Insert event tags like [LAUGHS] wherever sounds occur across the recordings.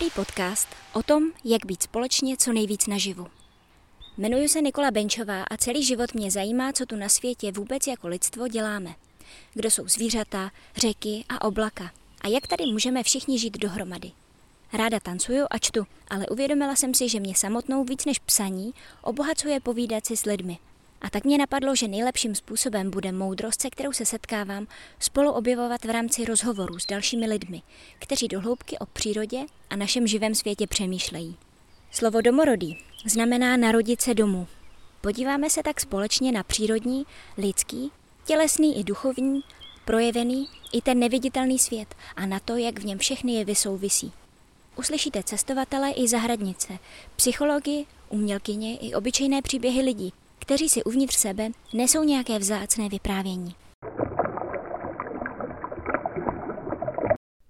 Domorodý podcast o tom, jak být společně co nejvíc naživu. Jmenuji se Nikola Benčová a celý život mě zajímá, co tu na světě vůbec jako lidstvo děláme. Kdo jsou zvířata, řeky a oblaka. A jak tady můžeme všichni žít dohromady. Ráda tancuju a čtu, ale uvědomila jsem si, že mě samotnou víc než psaní obohacuje povídat si s lidmi – a tak mě napadlo, že nejlepším způsobem bude moudrost, se kterou se setkávám, spolu objevovat v rámci rozhovorů s dalšími lidmi, kteří do hloubky o přírodě a našem živém světě přemýšlejí. Slovo domorodý znamená narodit se domů. Podíváme se tak společně na přírodní, lidský, tělesný i duchovní, projevený i ten neviditelný svět a na to, jak v něm všechny jevy souvisí. Uslyšíte cestovatele i zahradnice, psychologi, umělkyně i obyčejné příběhy lidí, kteří si uvnitř sebe nesou nějaké vzácné vyprávění.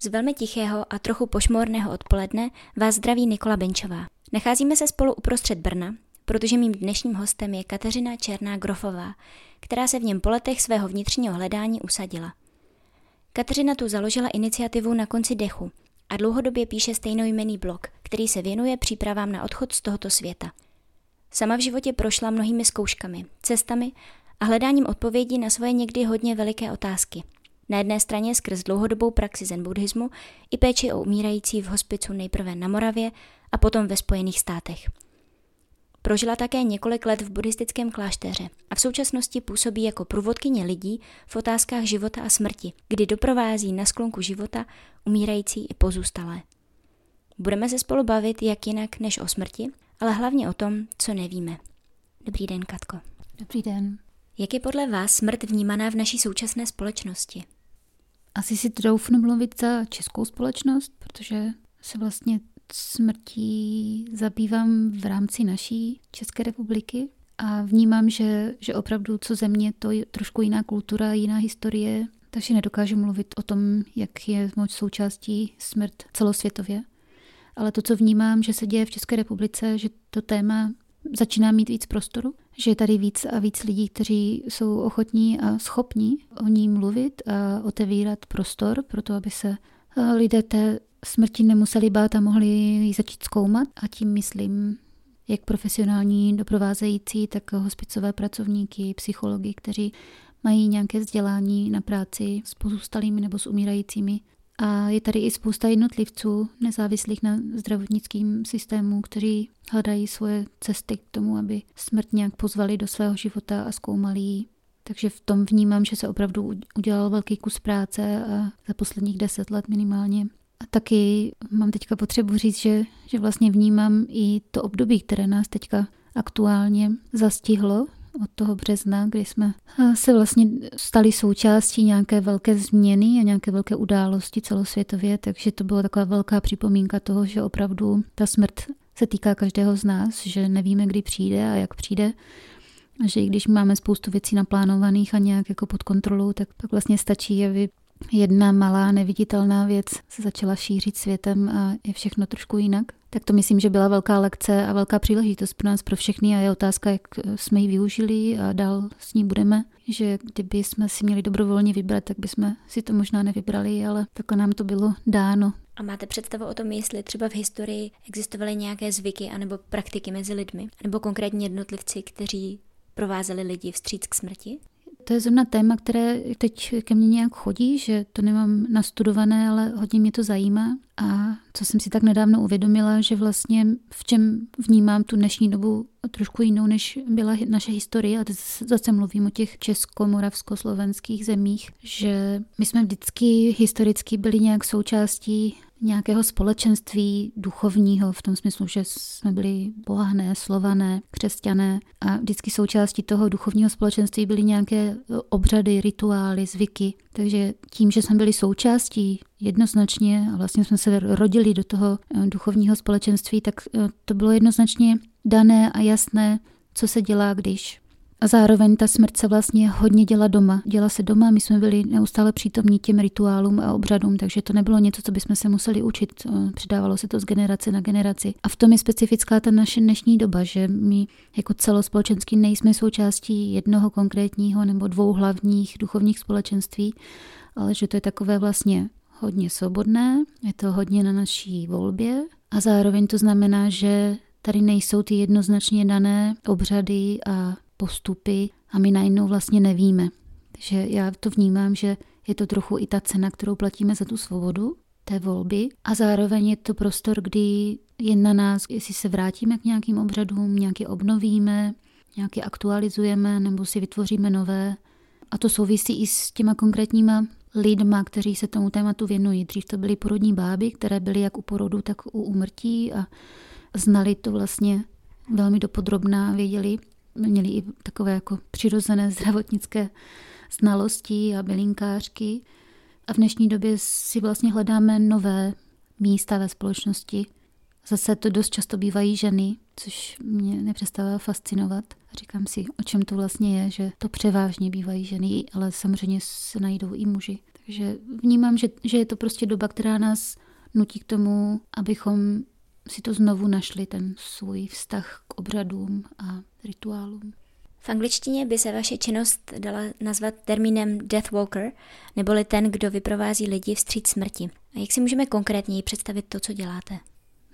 Z velmi tichého a trochu pošmorného odpoledne vás zdraví Nikola Benčová. Nacházíme se spolu uprostřed Brna, protože mým dnešním hostem je Kateřina Černá Grofová, která se v něm po letech svého vnitřního hledání usadila. Kateřina tu založila iniciativu na konci dechu a dlouhodobě píše stejnojmený blog, který se věnuje přípravám na odchod z tohoto světa – Sama v životě prošla mnohými zkouškami, cestami a hledáním odpovědí na svoje někdy hodně veliké otázky. Na jedné straně skrz dlouhodobou praxi zen buddhismu i péči o umírající v hospicu nejprve na Moravě a potom ve Spojených státech. Prožila také několik let v buddhistickém klášteře a v současnosti působí jako průvodkyně lidí v otázkách života a smrti, kdy doprovází na sklonku života umírající i pozůstalé. Budeme se spolu bavit jak jinak než o smrti ale hlavně o tom, co nevíme. Dobrý den, Katko. Dobrý den. Jak je podle vás smrt vnímaná v naší současné společnosti? Asi si troufnu mluvit za českou společnost, protože se vlastně smrtí zabývám v rámci naší České republiky a vnímám, že, že opravdu co země, to je trošku jiná kultura, jiná historie, takže nedokážu mluvit o tom, jak je moc součástí smrt celosvětově ale to, co vnímám, že se děje v České republice, že to téma začíná mít víc prostoru, že je tady víc a víc lidí, kteří jsou ochotní a schopní o ní mluvit a otevírat prostor pro to, aby se eh, lidé té smrti nemuseli bát a mohli ji začít zkoumat. A tím myslím jak profesionální doprovázející, tak hospicové pracovníky, psychologi, kteří mají nějaké vzdělání na práci s pozůstalými nebo s umírajícími a je tady i spousta jednotlivců nezávislých na zdravotnickém systému, kteří hledají svoje cesty k tomu, aby smrt nějak pozvali do svého života a zkoumali ji. Takže v tom vnímám, že se opravdu udělal velký kus práce a za posledních deset let minimálně. A taky mám teďka potřebu říct, že, že vlastně vnímám i to období, které nás teďka aktuálně zastihlo, od toho března, kdy jsme eh, se vlastně stali součástí nějaké velké změny a nějaké velké události celosvětově, takže to byla taková velká připomínka toho, že opravdu ta smrt se týká každého z nás, že nevíme, kdy přijde a jak přijde. A že i když máme spoustu věcí naplánovaných a nějak jako pod kontrolou, tak pak vlastně stačí, aby jedna malá neviditelná věc se začala šířit světem a je všechno trošku jinak. Tak to myslím, že byla velká lekce a velká příležitost pro nás, pro všechny a je otázka, jak jsme ji využili a dál s ní budeme. Že kdyby jsme si měli dobrovolně vybrat, tak bychom si to možná nevybrali, ale takhle nám to bylo dáno. A máte představu o tom, jestli třeba v historii existovaly nějaké zvyky anebo praktiky mezi lidmi, nebo konkrétně jednotlivci, kteří provázeli lidi vstříc k smrti? To je zrovna téma, které teď ke mně nějak chodí, že to nemám nastudované, ale hodně mě to zajímá. A co jsem si tak nedávno uvědomila, že vlastně v čem vnímám tu dnešní dobu trošku jinou, než byla naše historie, a teď zase mluvím o těch česko-moravsko-slovenských zemích, že my jsme vždycky historicky byli nějak součástí nějakého společenství duchovního, v tom smyslu, že jsme byli bohahné, slované, křesťané a vždycky součástí toho duchovního společenství byly nějaké obřady, rituály, zvyky. Takže tím, že jsme byli součástí jednoznačně a vlastně jsme se rodili do toho eh, duchovního společenství, tak eh, to bylo jednoznačně dané a jasné, co se dělá, když a zároveň ta smrt se vlastně hodně děla doma. Děla se doma, my jsme byli neustále přítomní těm rituálům a obřadům, takže to nebylo něco, co bychom se museli učit. Předávalo se to z generace na generaci. A v tom je specifická ta naše dnešní doba, že my jako celospolečenský nejsme součástí jednoho konkrétního nebo dvou hlavních duchovních společenství, ale že to je takové vlastně hodně svobodné, je to hodně na naší volbě a zároveň to znamená, že tady nejsou ty jednoznačně dané obřady a postupy a my najednou vlastně nevíme. Takže já to vnímám, že je to trochu i ta cena, kterou platíme za tu svobodu té volby a zároveň je to prostor, kdy je na nás, jestli se vrátíme k nějakým obřadům, nějaké obnovíme, nějaké aktualizujeme nebo si vytvoříme nové. A to souvisí i s těma konkrétníma lidma, kteří se tomu tématu věnují. Dřív to byly porodní báby, které byly jak u porodu, tak u umrtí a znali to vlastně velmi dopodrobná, věděli, měli i takové jako přirozené zdravotnické znalosti a bylinkářky. A v dnešní době si vlastně hledáme nové místa ve společnosti. Zase to dost často bývají ženy, což mě nepřestává fascinovat. Říkám si, o čem to vlastně je, že to převážně bývají ženy, ale samozřejmě se najdou i muži. Takže vnímám, že, že je to prostě doba, která nás nutí k tomu, abychom si to znovu našli, ten svůj vztah k obřadům a rituálům. V angličtině by se vaše činnost dala nazvat termínem Death Walker, neboli ten, kdo vyprovází lidi vstříc smrti. A jak si můžeme konkrétněji představit to, co děláte?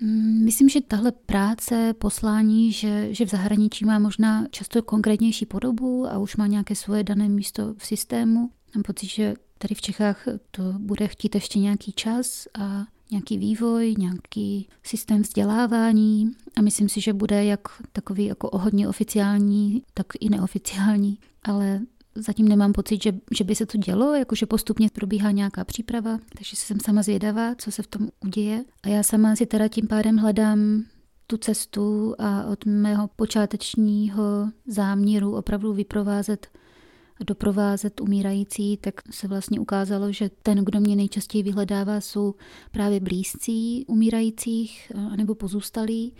Mm, myslím, že tahle práce, poslání, že, že v zahraničí má možná často konkrétnější podobu a už má nějaké svoje dané místo v systému. Mám pocit, že tady v Čechách to bude chtít ještě nějaký čas a nějaký vývoj, nějaký systém vzdělávání a myslím si, že bude jak takový jako hodně oficiální, tak i neoficiální, ale zatím nemám pocit, že, že by se to dělo, jakože postupně probíhá nějaká příprava, takže jsem sama zvědavá, co se v tom uděje. A já sama si teda tím pádem hledám tu cestu a od mého počátečního záměru opravdu vyprovázet doprovázet umírající, tak se vlastně ukázalo, že ten, kdo mě nejčastěji vyhledává, jsou právě blízcí umírajících nebo pozůstalí.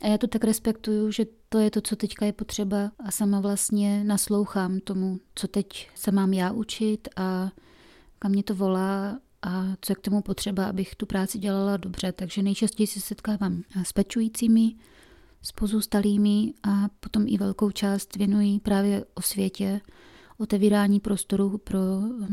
A já to tak respektuju, že to je to, co teďka je potřeba a sama vlastně naslouchám tomu, co teď se mám já učit a kam mě to volá a co je k tomu potřeba, abych tu práci dělala dobře. Takže nejčastěji se setkávám s pečujícími, s pozůstalými a potom i velkou část věnují právě o světě otevírání prostoru pro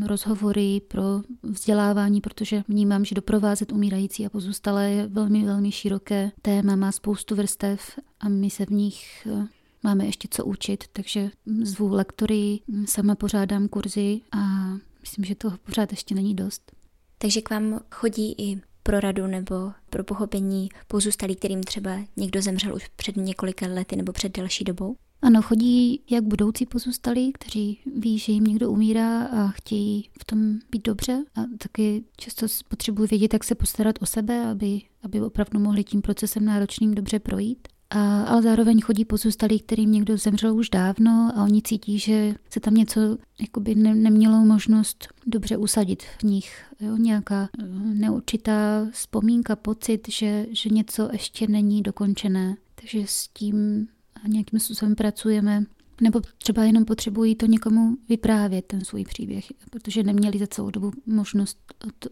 rozhovory, pro vzdělávání, protože vnímám, že doprovázet umírající a pozůstalé je velmi, velmi široké téma, má spoustu vrstev a my se v nich eh, máme ještě co učit, takže zvu lektory, sama pořádám kurzy a myslím, že toho pořád ještě není dost. Takže k vám chodí i pro radu nebo pro pochopení pozůstalí, kterým třeba někdo zemřel už před několika lety nebo před delší dobou? Ano, chodí jak budoucí pozůstalí, kteří ví, že jim někdo umírá a chtějí v tom být dobře a taky často potřebují vědět, jak se postarat o sebe, aby, aby opravdu mohli tím procesem náročným dobře projít. A, ale zároveň chodí pozůstalí, kterým někdo zemřel už dávno a oni cítí, že se tam něco jakoby ne, nemělo možnost dobře usadit v nich. Jo, nějaká eh, neurčitá vzpomínka, pocit, že, že něco ještě není dokončené. Takže s tím a nějakým způsobem pracujeme, nebo třeba jenom potřebují to někomu vyprávět, ten svůj příběh, protože neměli za celou dobu možnost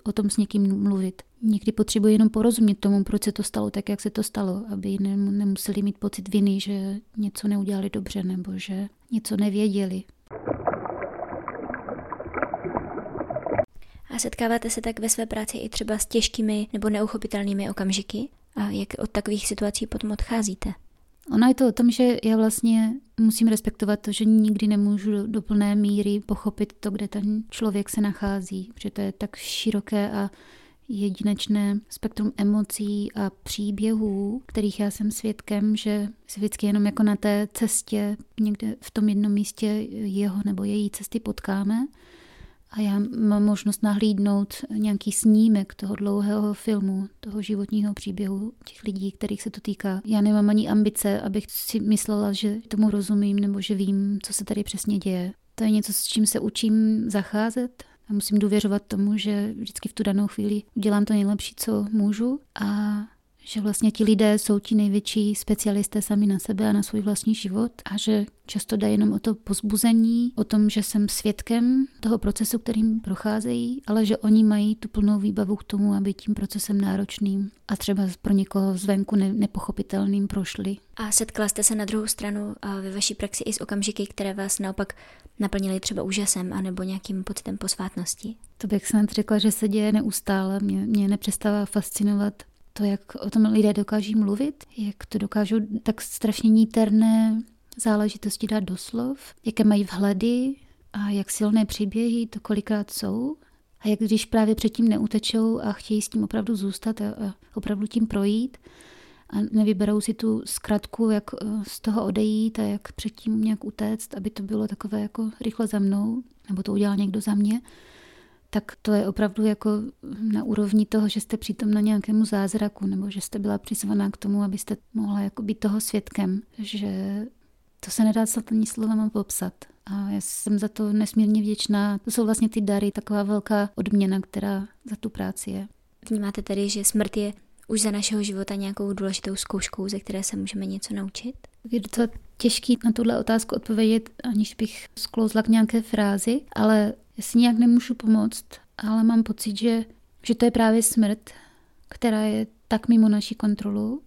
o tom s někým mluvit. Někdy potřebují jenom porozumět tomu, proč se to stalo tak, jak se to stalo, aby nemuseli mít pocit viny, že něco neudělali dobře nebo že něco nevěděli. A setkáváte se tak ve své práci i třeba s těžkými nebo neuchopitelnými okamžiky? A jak od takových situací potom odcházíte? Ono je to o tom, že já vlastně musím respektovat to, že nikdy nemůžu do plné míry pochopit to, kde ten člověk se nachází, protože to je tak široké a jedinečné spektrum emocí a příběhů, kterých já jsem svědkem, že se vždycky jenom jako na té cestě někde v tom jednom místě jeho nebo její cesty potkáme a já mám možnost nahlídnout nějaký snímek toho dlouhého filmu, toho životního příběhu těch lidí, kterých se to týká. Já nemám ani ambice, abych si myslela, že tomu rozumím nebo že vím, co se tady přesně děje. To je něco, s čím se učím zacházet a musím důvěřovat tomu, že vždycky v tu danou chvíli udělám to nejlepší, co můžu a že vlastně ti lidé jsou ti největší specialisté sami na sebe a na svůj vlastní život a že často dají jenom o to pozbuzení, o tom, že jsem svědkem toho procesu, kterým procházejí, ale že oni mají tu plnou výbavu k tomu, aby tím procesem náročným a třeba pro někoho zvenku ne- nepochopitelným prošli. A setkala jste se na druhou stranu ve vaší praxi i s okamžiky, které vás naopak naplnili třeba úžasem anebo nějakým pocitem posvátnosti? To bych snad řekla, že se děje neustále. Mě, mě nepřestává fascinovat to, jak o tom lidé dokáží mluvit, jak to dokážou tak strašně níterné záležitosti dát do slov, jaké mají vhledy a jak silné příběhy to kolikrát jsou. A jak když právě předtím neutečou a chtějí s tím opravdu zůstat a, a opravdu tím projít a nevyberou si tu zkratku, jak eh, z toho odejít a jak předtím nějak utéct, aby to bylo takové jako rychle za mnou, nebo to udělal někdo za mě, tak to je opravdu jako na úrovni toho, že jste přitom na nějakému zázraku, nebo že jste byla přizvaná k tomu, abyste mohla jako být toho svědkem, že to se nedá snad ani slovama popsat. A já jsem za to nesmírně vděčná. To jsou vlastně ty dary, taková velká odměna, která za tu práci je. Vnímáte tedy, že smrt je už za našeho života nějakou důležitou zkouškou, ze které se můžeme něco naučit? Je docela těžký na tuhle otázku odpovědět, aniž bych sklouzla k nějaké frázi, ale já si nějak nemůžu pomoct, ale mám pocit, že, že to je právě smrt, která je tak mimo naší kontrolu,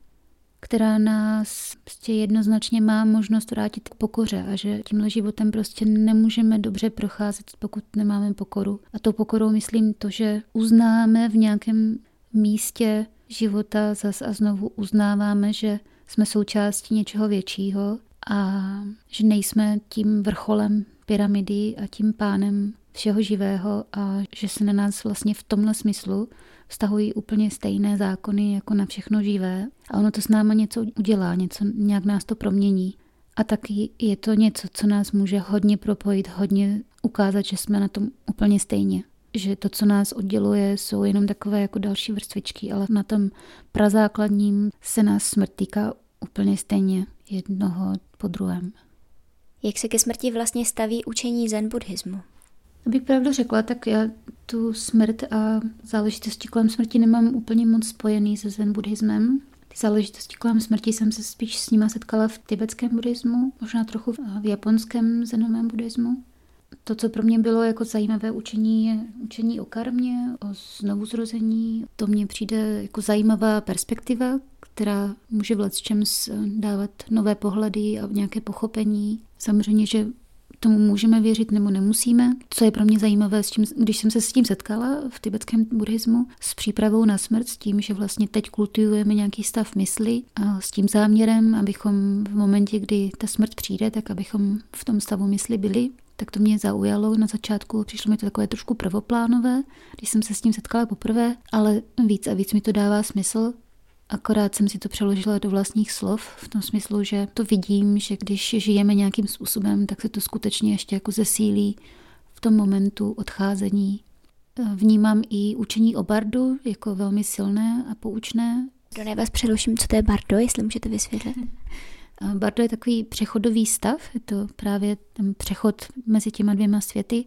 která nás prostě jednoznačně má možnost vrátit k pokoře a že tímhle životem prostě nemůžeme dobře procházet, pokud nemáme pokoru. A tou pokorou myslím to, že uznáme v nějakém místě života zas a znovu uznáváme, že jsme součástí něčeho většího a že nejsme tím vrcholem pyramidy a tím pánem všeho živého a že se na nás vlastně v tomhle smyslu vztahují úplně stejné zákony jako na všechno živé a ono to s náma něco udělá, něco, nějak nás to promění. A taky je to něco, co nás může hodně propojit, hodně ukázat, že jsme na tom úplně stejně. Že to, co nás odděluje, jsou jenom takové jako další vrstvičky, ale na tom prazákladním se nás smrt týká úplně stejně jednoho po druhém. Jak se ke smrti vlastně staví učení zen buddhismu? Abych pravdu řekla, tak já tu smrt a záležitosti kolem smrti nemám úplně moc spojený se zen buddhismem. Ty záležitosti kolem smrti jsem se spíš s nima setkala v tibetském buddhismu, možná trochu v japonském zenovém buddhismu. To, co pro mě bylo jako zajímavé učení, je učení o karmě, o znovuzrození. To mně přijde jako zajímavá perspektiva, která může v čem dávat nové pohledy a nějaké pochopení. Samozřejmě, že tomu můžeme věřit nebo nemusíme. Co je pro mě zajímavé, s tím, když jsem se s tím setkala v tibetském buddhismu, s přípravou na smrt, s tím, že vlastně teď kultivujeme nějaký stav mysli a s tím záměrem, abychom v momentě, kdy ta smrt přijde, tak abychom v tom stavu mysli byli, tak to mě zaujalo na začátku. Přišlo mi to takové trošku prvoplánové, když jsem se s tím setkala poprvé, ale víc a víc mi to dává smysl, Akorát jsem si to přeložila do vlastních slov, v tom smyslu, že to vidím, že když žijeme nějakým způsobem, tak se to skutečně ještě jako zesílí v tom momentu odcházení. Vnímám i učení o bardu jako velmi silné a poučné. Do vás přeruším, co to je bardo, jestli můžete vysvětlit. [LAUGHS] Bardo je takový přechodový stav, je to právě ten přechod mezi těma dvěma světy,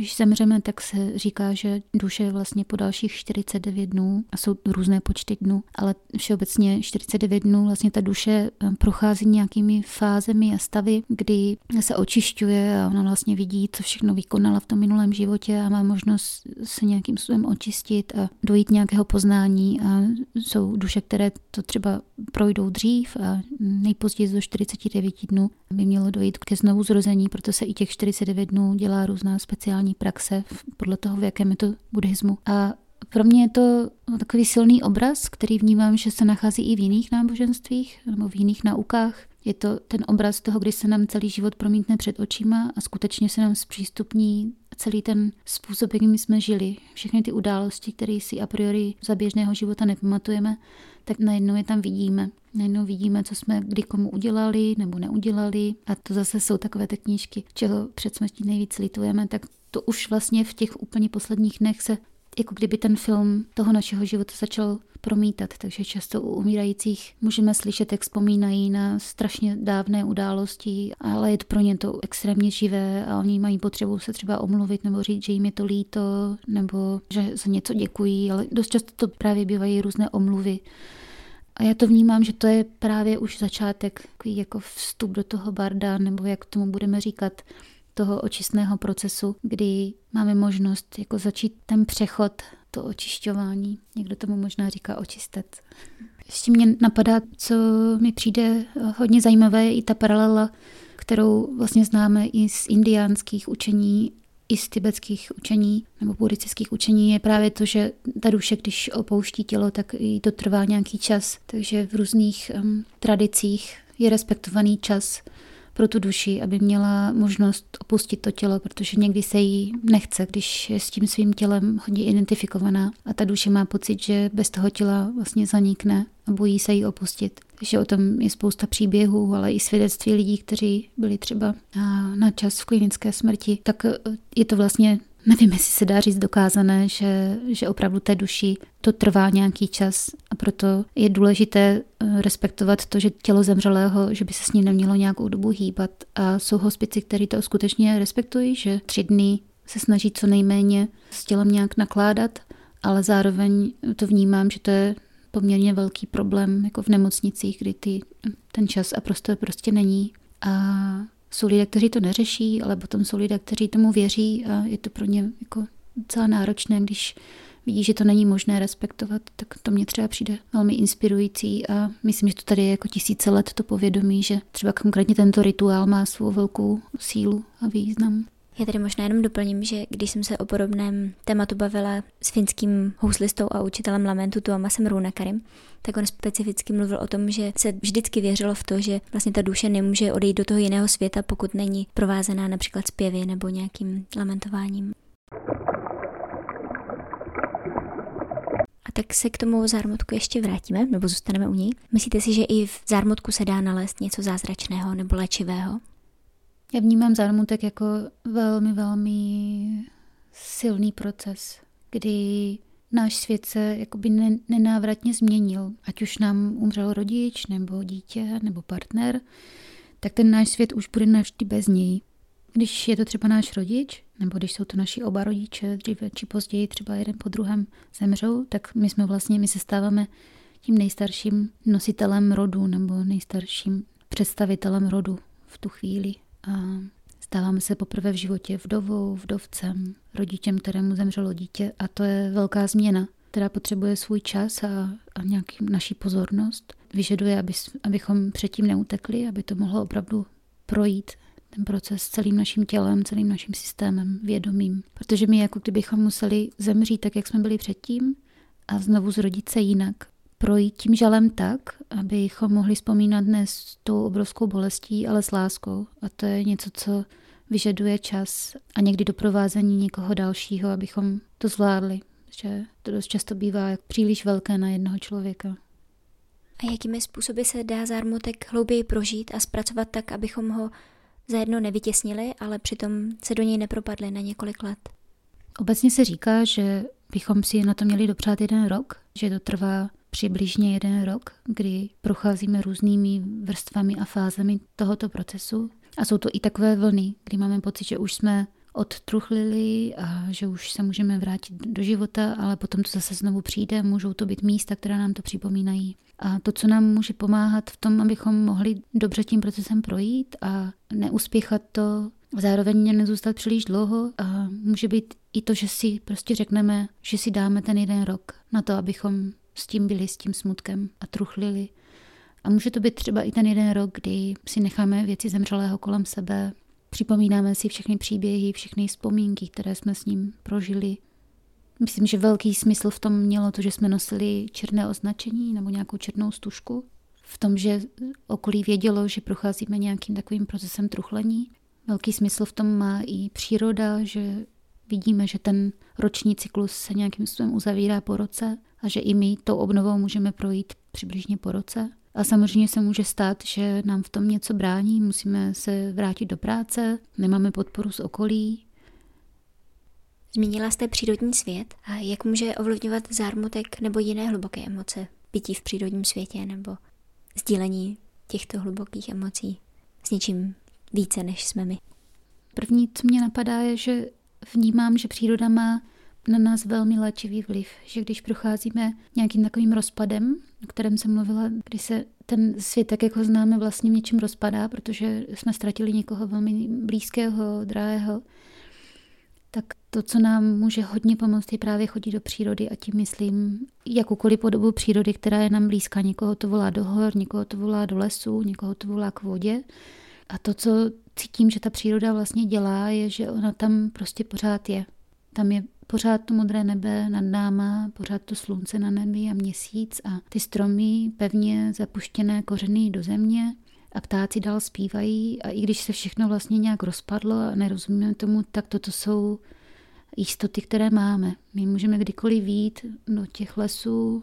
když zemřeme, tak se říká, že duše je vlastně po dalších 49 dnů, a jsou různé počty dnů, ale všeobecně 49 dnů vlastně ta duše eh, prochází nějakými fázemi a stavy, kdy se očišťuje a ona vlastně vidí, co všechno vykonala v tom minulém životě a má možnost se nějakým způsobem očistit a dojít nějakého poznání. A jsou duše, které to třeba projdou dřív a nejpozději do 49 dnů by mělo dojít ke znovu zrození, proto se i těch 49 dnů dělá různá speciální praxe podle toho, v jakém je to buddhismu. A pro mě je to takový silný obraz, který vnímám, že se nachází i v jiných náboženstvích nebo v jiných naukách. Je to ten obraz toho, kdy se nám celý život promítne před očima a skutečně se nám zpřístupní celý ten způsob, jakým jsme žili. Všechny ty události, které si a priori za běžného života nepamatujeme, tak najednou je tam vidíme. Najednou vidíme, co jsme kdy komu udělali nebo neudělali. A to zase jsou takové ty knížky, čeho před smrtí nejvíc litujeme, tak to už vlastně v těch úplně posledních dnech se jako kdyby ten film toho našeho života začal promítat. Takže často u umírajících můžeme slyšet, jak vzpomínají na strašně dávné události, ale je to pro ně to extrémně živé a oni mají potřebu se třeba omluvit nebo říct, že jim je to líto, nebo že za něco děkují, ale dost často to právě bývají různé omluvy. A já to vnímám, že to je právě už začátek, jako vstup do toho barda, nebo jak tomu budeme říkat, toho očistného procesu, kdy máme možnost jako začít ten přechod to očišťování. Někdo tomu možná říká očistec. Ještě mě napadá, co mi přijde hodně zajímavé, je i ta paralela, kterou vlastně známe i z indiánských učení, i z tibetských učení nebo buddhistických učení, je právě to, že ta duše, když opouští tělo, tak i to trvá nějaký čas. Takže v různých um, tradicích je respektovaný čas pro tu duši, aby měla možnost opustit to tělo, protože někdy se jí nechce, když je s tím svým tělem hodně identifikovaná a ta duše má pocit, že bez toho těla vlastně zanikne a bojí se jí opustit. Takže o tom je spousta příběhů, ale i svědectví lidí, kteří byli třeba na čas v klinické smrti, tak je to vlastně Nevím, jestli se dá říct dokázané, že, že opravdu té duši to trvá nějaký čas a proto je důležité eh, respektovat to, že tělo zemřelého, že by se s ním nemělo nějakou dobu hýbat. A jsou hospici, kteří to skutečně respektují, že tři dny se snaží co nejméně s tělem nějak nakládat, ale zároveň to vnímám, že to je poměrně velký problém jako v nemocnicích, kdy ty, ten čas a prostor prostě není. A jsou lidé, kteří to neřeší, ale potom jsou lidé, kteří tomu věří a je to pro ně jako docela náročné, když vidí, že to není možné respektovat, tak to mě třeba přijde velmi inspirující a myslím, že to tady je jako tisíce let to povědomí, že třeba konkrétně tento rituál má svou velkou sílu a význam. Já tady možná jenom doplním, že když jsem se o podobném tématu bavila s finským houslistou a učitelem lamentu Tuomasem Runakarim, tak on specificky mluvil o tom, že se vždycky věřilo v to, že vlastně ta duše nemůže odejít do toho jiného světa, pokud není provázená například zpěvy nebo nějakým lamentováním. A tak se k tomu zármutku ještě vrátíme, nebo zůstaneme u něj. Myslíte si, že i v zármutku se dá nalézt něco zázračného nebo léčivého? Já vnímám zármutek jako velmi, velmi silný proces, kdy náš svět se jakoby nenávratně změnil. Ať už nám umřel rodič, nebo dítě, nebo partner, tak ten náš svět už bude navždy bez něj. Když je to třeba náš rodič, nebo když jsou to naši oba rodiče, dříve či později třeba jeden po druhém zemřou, tak my jsme vlastně, my se stáváme tím nejstarším nositelem rodu nebo nejstarším představitelem rodu v tu chvíli. A stáváme se poprvé v životě vdovou, vdovcem, rodičem, kterému zemřelo dítě a to je velká změna, která potřebuje svůj čas a, a nějaký naší pozornost. Vyžaduje, aby, abychom předtím neutekli, aby to mohlo opravdu projít ten proces celým naším tělem, celým naším systémem, vědomím. Protože my jako kdybychom museli zemřít tak, jak jsme byli předtím a znovu zrodit se jinak projít tím žalem tak, abychom mohli vzpomínat dnes s tou obrovskou bolestí, ale s láskou. A to je něco, co vyžaduje čas a někdy doprovázení někoho dalšího, abychom to zvládli. Že to dost často bývá jak příliš velké na jednoho člověka. A jakými způsoby se dá zármutek hlouběji prožít a zpracovat tak, abychom ho zajedno nevytěsnili, ale přitom se do něj nepropadli na několik let? Obecně se říká, že bychom si na to měli dopřát jeden rok, že to trvá přibližně jeden rok, kdy procházíme různými vrstvami a fázemi tohoto procesu. A jsou to i takové vlny, kdy máme pocit, že už jsme odtruchlili a že už se můžeme vrátit do života, ale potom to zase znovu přijde, můžou to být místa, která nám to připomínají. A to, co nám může pomáhat v tom, abychom mohli dobře tím procesem projít a neuspěchat to, zároveň nezůstat příliš dlouho a může být i to, že si prostě řekneme, že si dáme ten jeden rok na to, abychom s tím byli, s tím smutkem a truchlili. A může to být třeba i ten jeden rok, kdy si necháme věci zemřelého kolem sebe, připomínáme si všechny příběhy, všechny vzpomínky, které jsme s ním prožili. Myslím, že velký smysl v tom mělo to, že jsme nosili černé označení nebo nějakou černou stužku. V tom, že okolí vědělo, že procházíme nějakým takovým procesem truchlení. Velký smysl v tom má i příroda, že vidíme, že ten roční cyklus se nějakým způsobem uzavírá po roce a že i my tou obnovou můžeme projít přibližně po roce. A samozřejmě se může stát, že nám v tom něco brání, musíme se vrátit do práce, nemáme podporu z okolí. Zmínila jste přírodní svět a jak může ovlivňovat zármutek nebo jiné hluboké emoce, bytí v přírodním světě nebo sdílení těchto hlubokých emocí s něčím více, než jsme my? První, co mě napadá, je, že vnímám, že příroda má na nás velmi léčivý vliv, že když procházíme nějakým takovým rozpadem, o kterém jsem mluvila, kdy se ten svět, tak jak ho známe, vlastně něčím rozpadá, protože jsme ztratili někoho velmi blízkého, drahého, tak to, co nám může hodně pomoct, je právě chodit do přírody a tím myslím jakoukoliv podobu přírody, která je nám blízká. Někoho to volá do hor, někoho to volá do lesu, někoho to volá k vodě. A to, co cítím, že ta příroda vlastně dělá, je, že ona tam prostě pořád je. Tam je pořád to modré nebe nad náma, pořád to slunce na nebi a měsíc a ty stromy pevně zapuštěné kořeny do země a ptáci dál zpívají a i když se všechno vlastně nějak rozpadlo a nerozumíme tomu, tak toto jsou jistoty, které máme. My můžeme kdykoliv vít do těch lesů,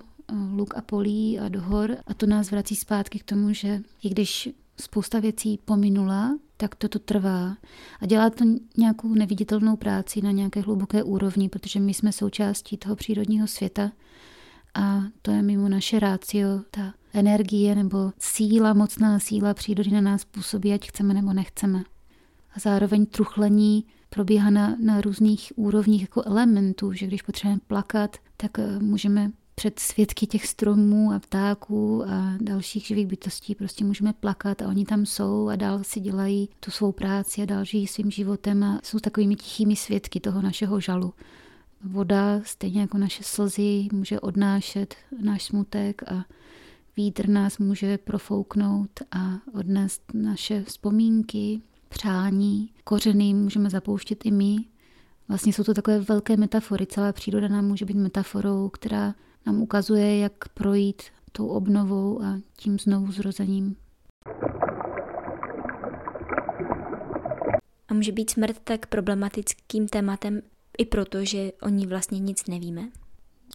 luk a polí a do hor a to nás vrací zpátky k tomu, že i když spousta věcí pominula, tak toto trvá. A dělá to nějakou neviditelnou práci na nějaké hluboké úrovni, protože my jsme součástí toho přírodního světa a to je mimo naše rácio, ta energie nebo síla, mocná síla přírody na nás působí, ať chceme nebo nechceme. A zároveň truchlení probíhá na, na různých úrovních jako elementů, že když potřebujeme plakat, tak eh, můžeme před svědky těch stromů a ptáků a dalších živých bytostí prostě můžeme plakat a oni tam jsou a dál si dělají tu svou práci a dál žijí svým životem a jsou takovými tichými svědky toho našeho žalu. Voda, stejně jako naše slzy, může odnášet náš smutek a vítr nás může profouknout a odnést naše vzpomínky, přání. Kořeny můžeme zapouštět i my. Vlastně jsou to takové velké metafory. Celá příroda nám může být metaforou, která nám ukazuje, jak projít tou obnovou a tím znovu zrozením. A může být smrt tak problematickým tématem i proto, že o ní vlastně nic nevíme?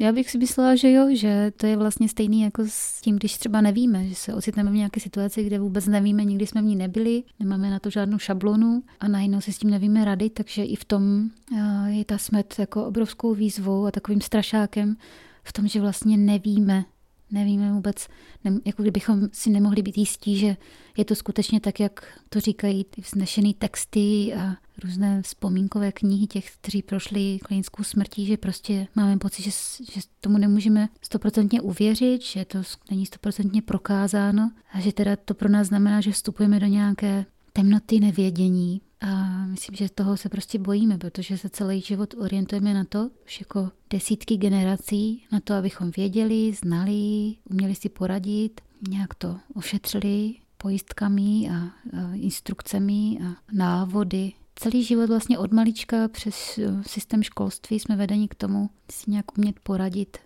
Já bych si myslela, že jo, že to je vlastně stejný jako s tím, když třeba nevíme, že se ocitneme v nějaké situaci, kde vůbec nevíme, nikdy jsme v ní nebyli, nemáme na to žádnou šablonu a najednou si s tím nevíme rady, takže i v tom eh, je ta smrt jako obrovskou výzvou a takovým strašákem, v tom, že vlastně nevíme, nevíme vůbec, ne, jako kdybychom si nemohli být jistí, že je to skutečně tak, jak to říkají ty vznešené texty a různé vzpomínkové knihy těch, kteří prošli klinickou smrtí, že prostě máme pocit, že, že tomu nemůžeme stoprocentně uvěřit, že to není stoprocentně prokázáno a že teda to pro nás znamená, že vstupujeme do nějaké temnoty nevědění, a myslím, že toho se prostě bojíme, protože se celý život orientujeme na to, už jako desítky generací, na to, abychom věděli, znali, uměli si poradit, nějak to ošetřili pojistkami a, a instrukcemi a návody. Celý život vlastně od malička přes eh, systém školství jsme vedeni k tomu si nějak umět poradit,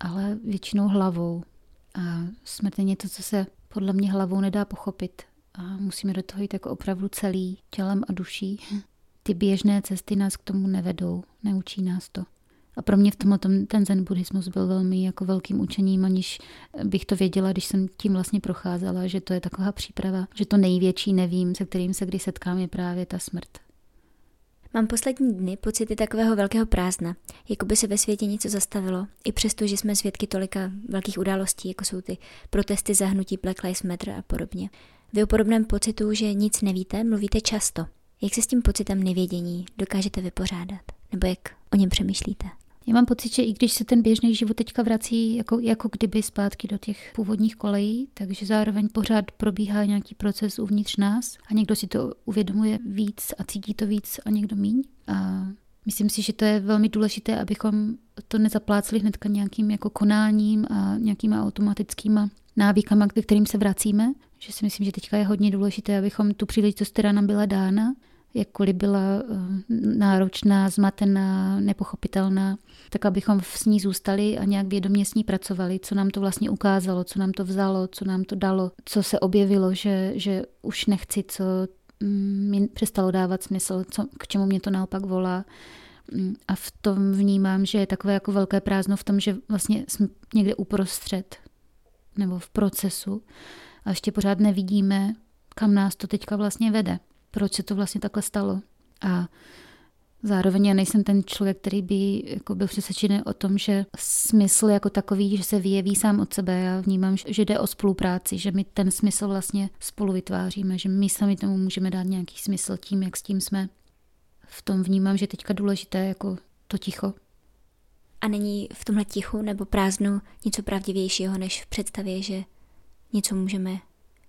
ale většinou hlavou. A smrt je něco, co se podle mě hlavou nedá pochopit a musíme do toho jít jako opravdu celý tělem a duší. Ty běžné cesty nás k tomu nevedou, neučí nás to. A pro mě v tomhle ten zen buddhismus byl velmi jako velkým učením, aniž bych to věděla, když jsem tím vlastně procházela, že to je taková příprava, že to největší nevím, se kterým se kdy setkám, je právě ta smrt. Mám poslední dny pocity takového velkého prázdna, jako by se ve světě něco zastavilo, i přesto, že jsme svědky tolika velkých událostí, jako jsou ty protesty zahnutí Black Lives Matter a podobně. Vy o podobném pocitu, že nic nevíte, mluvíte často. Jak se s tím pocitem nevědění dokážete vypořádat? Nebo jak o něm přemýšlíte? Já mám pocit, že i když se ten běžný život teďka vrací jako, jako kdyby zpátky do těch původních kolejí, takže zároveň pořád probíhá nějaký proces uvnitř nás a někdo si to uvědomuje víc a cítí to víc a někdo míň. A myslím si, že to je velmi důležité, abychom to nezapláceli hnedka nějakým jako konáním a nějakýma automatickýma návykama, k kterým se vracíme, že si myslím, že teďka je hodně důležité, abychom tu příležitost, která nám byla dána, jakkoliv byla eh, náročná, zmatená, nepochopitelná, tak abychom s ní zůstali a nějak vědomě s ní pracovali, co nám to vlastně ukázalo, co nám to vzalo, co nám to dalo, co se objevilo, že, že už nechci, co mi přestalo dávat smysl, co, k čemu mě to naopak volá. Mm, a v tom vnímám, že je takové jako velké prázdno v tom, že vlastně jsme někde uprostřed nebo v procesu a ještě pořád nevidíme, kam nás to teďka vlastně vede. Proč se to vlastně takhle stalo. A zároveň já nejsem ten člověk, který by jako byl přesvědčený o tom, že smysl jako takový, že se vyjeví sám od sebe. Já vnímám, že jde o spolupráci, že my ten smysl vlastně spolu vytváříme, že my sami tomu můžeme dát nějaký smysl tím, jak s tím jsme. V tom vnímám, že teďka důležité jako to ticho. A není v tomhle tichu nebo prázdnu něco pravdivějšího, než v představě, že něco můžeme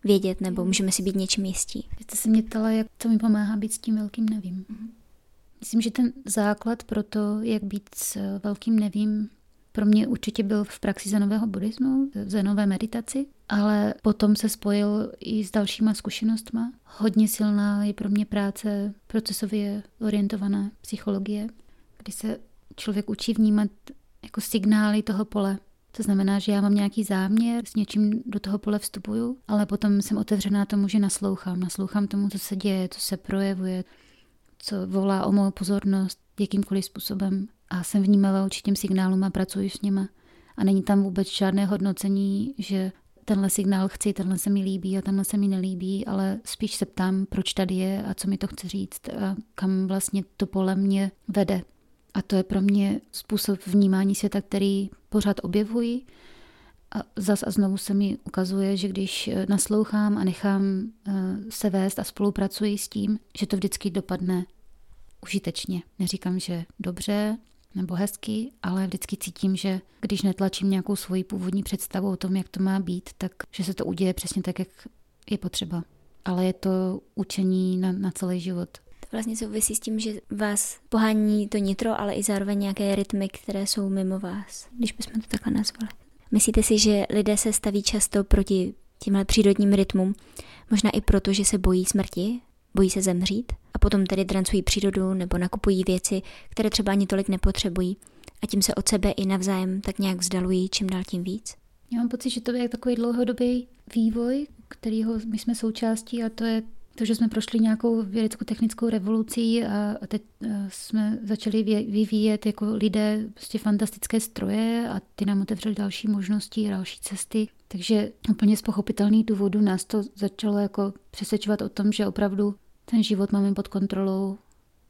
vědět nebo můžeme si být něčím jistí. Vy jste se mě ptala, jak to mi pomáhá být s tím velkým nevím. Myslím, že ten základ pro to, jak být s velkým nevím, pro mě určitě byl v praxi zenového buddhismu, v zenové meditaci, ale potom se spojil i s dalšíma zkušenostma. Hodně silná je pro mě práce procesově orientovaná psychologie, kdy se člověk učí vnímat jako signály toho pole. To znamená, že já mám nějaký záměr, s něčím do toho pole vstupuju, ale potom jsem otevřená tomu, že naslouchám. Naslouchám tomu, co se děje, co se projevuje, co volá o mou pozornost jakýmkoliv způsobem a jsem vnímavá určitým signálům a pracuji s nima. A není tam vůbec žádné hodnocení, že tenhle signál chci, tenhle se mi líbí a tenhle se mi nelíbí, ale spíš se ptám, proč tady je a co mi to chce říct a kam vlastně to pole mě vede. A to je pro mě způsob vnímání světa, který pořád objevuji. A zas a znovu se mi ukazuje, že když naslouchám a nechám eh, se vést a spolupracuji s tím, že to vždycky dopadne užitečně. Neříkám, že dobře, nebo hezky, ale vždycky cítím, že když netlačím nějakou svoji původní představu o tom, jak to má být, tak že se to uděje přesně tak, jak je potřeba. Ale je to učení na, na celý život. To vlastně souvisí s tím, že vás pohání to nitro, ale i zároveň nějaké rytmy, které jsou mimo vás, když bychom to takhle nazvali. Myslíte si, že lidé se staví často proti těmhle přírodním rytmům, možná i proto, že se bojí smrti, bojí se zemřít a potom tedy drancují přírodu nebo nakupují věci, které třeba ani tolik nepotřebují a tím se od sebe i navzájem tak nějak vzdalují čím dál tím víc. Já mám pocit, že to je takový dlouhodobý vývoj, kterýho my jsme součástí a to je to, že jsme prošli nějakou vědeckou technickou revolucí a teď eh, jsme začali vyvíjet jako lidé prostě fantastické stroje a ty nám otevřely další možnosti, další cesty. Takže úplně z pochopitelných důvodů nás to začalo jako přesvědčovat o tom, že opravdu ten život máme pod kontrolou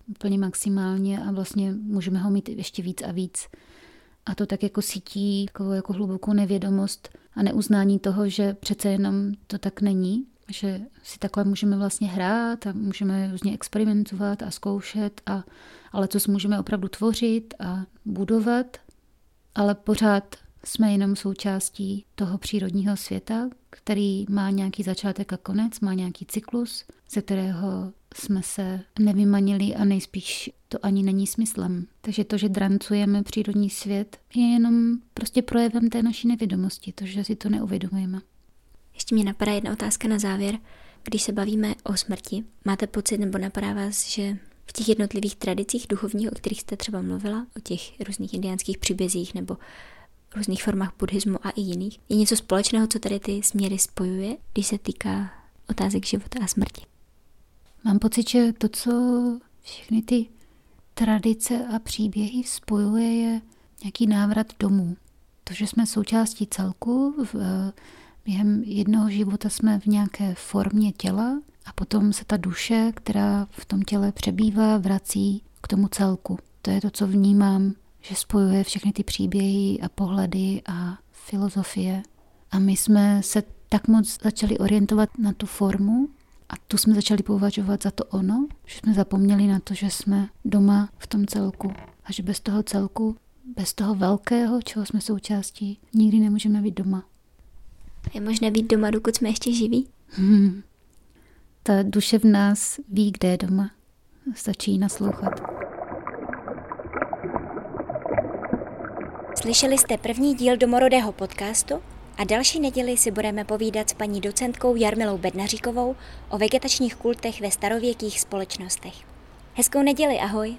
úplně maximálně a vlastně můžeme ho mít ještě víc a víc. A to tak jako sítí takovou jako hlubokou nevědomost a neuznání toho, že přece jenom to tak není, že si takhle můžeme vlastně hrát a můžeme různě experimentovat a zkoušet, a, ale co můžeme opravdu tvořit a budovat, ale pořád jsme jenom součástí toho přírodního světa, který má nějaký začátek a konec, má nějaký cyklus, ze kterého jsme se nevymanili a nejspíš to ani není smyslem. Takže to, že drancujeme přírodní svět, je jenom prostě projevem té naší nevědomosti, to, že si to neuvědomujeme. Ještě mě napadá jedna otázka na závěr. Když se bavíme o smrti, máte pocit nebo napadá vás, že v těch jednotlivých tradicích duchovních, o kterých jste třeba mluvila, o těch různých indiánských příbězích nebo různých formách buddhismu a i jiných, je něco společného, co tady ty směry spojuje, když se týká otázek života a smrti? Mám pocit, že to, co všechny ty tradice a příběhy spojuje, je nějaký návrat domů. To, že jsme součástí celku, v, během jednoho života jsme v nějaké formě těla a potom se ta duše, která v tom těle přebývá, vrací k tomu celku. To je to, co vnímám, že spojuje všechny ty příběhy a pohledy a filozofie. A my jsme se tak moc začali orientovat na tu formu a tu jsme začali považovat za to ono, že jsme zapomněli na to, že jsme doma v tom celku a že bez toho celku, bez toho velkého, čeho jsme součástí, nikdy nemůžeme být doma. Je možné být doma, dokud jsme ještě živí? Hmm. Ta duše v nás ví, kde je doma. Stačí naslouchat. Slyšeli jste první díl domorodého podcastu a další neděli si budeme povídat s paní docentkou Jarmilou Bednaříkovou o vegetačních kultech ve starověkých společnostech. Hezkou neděli, ahoj!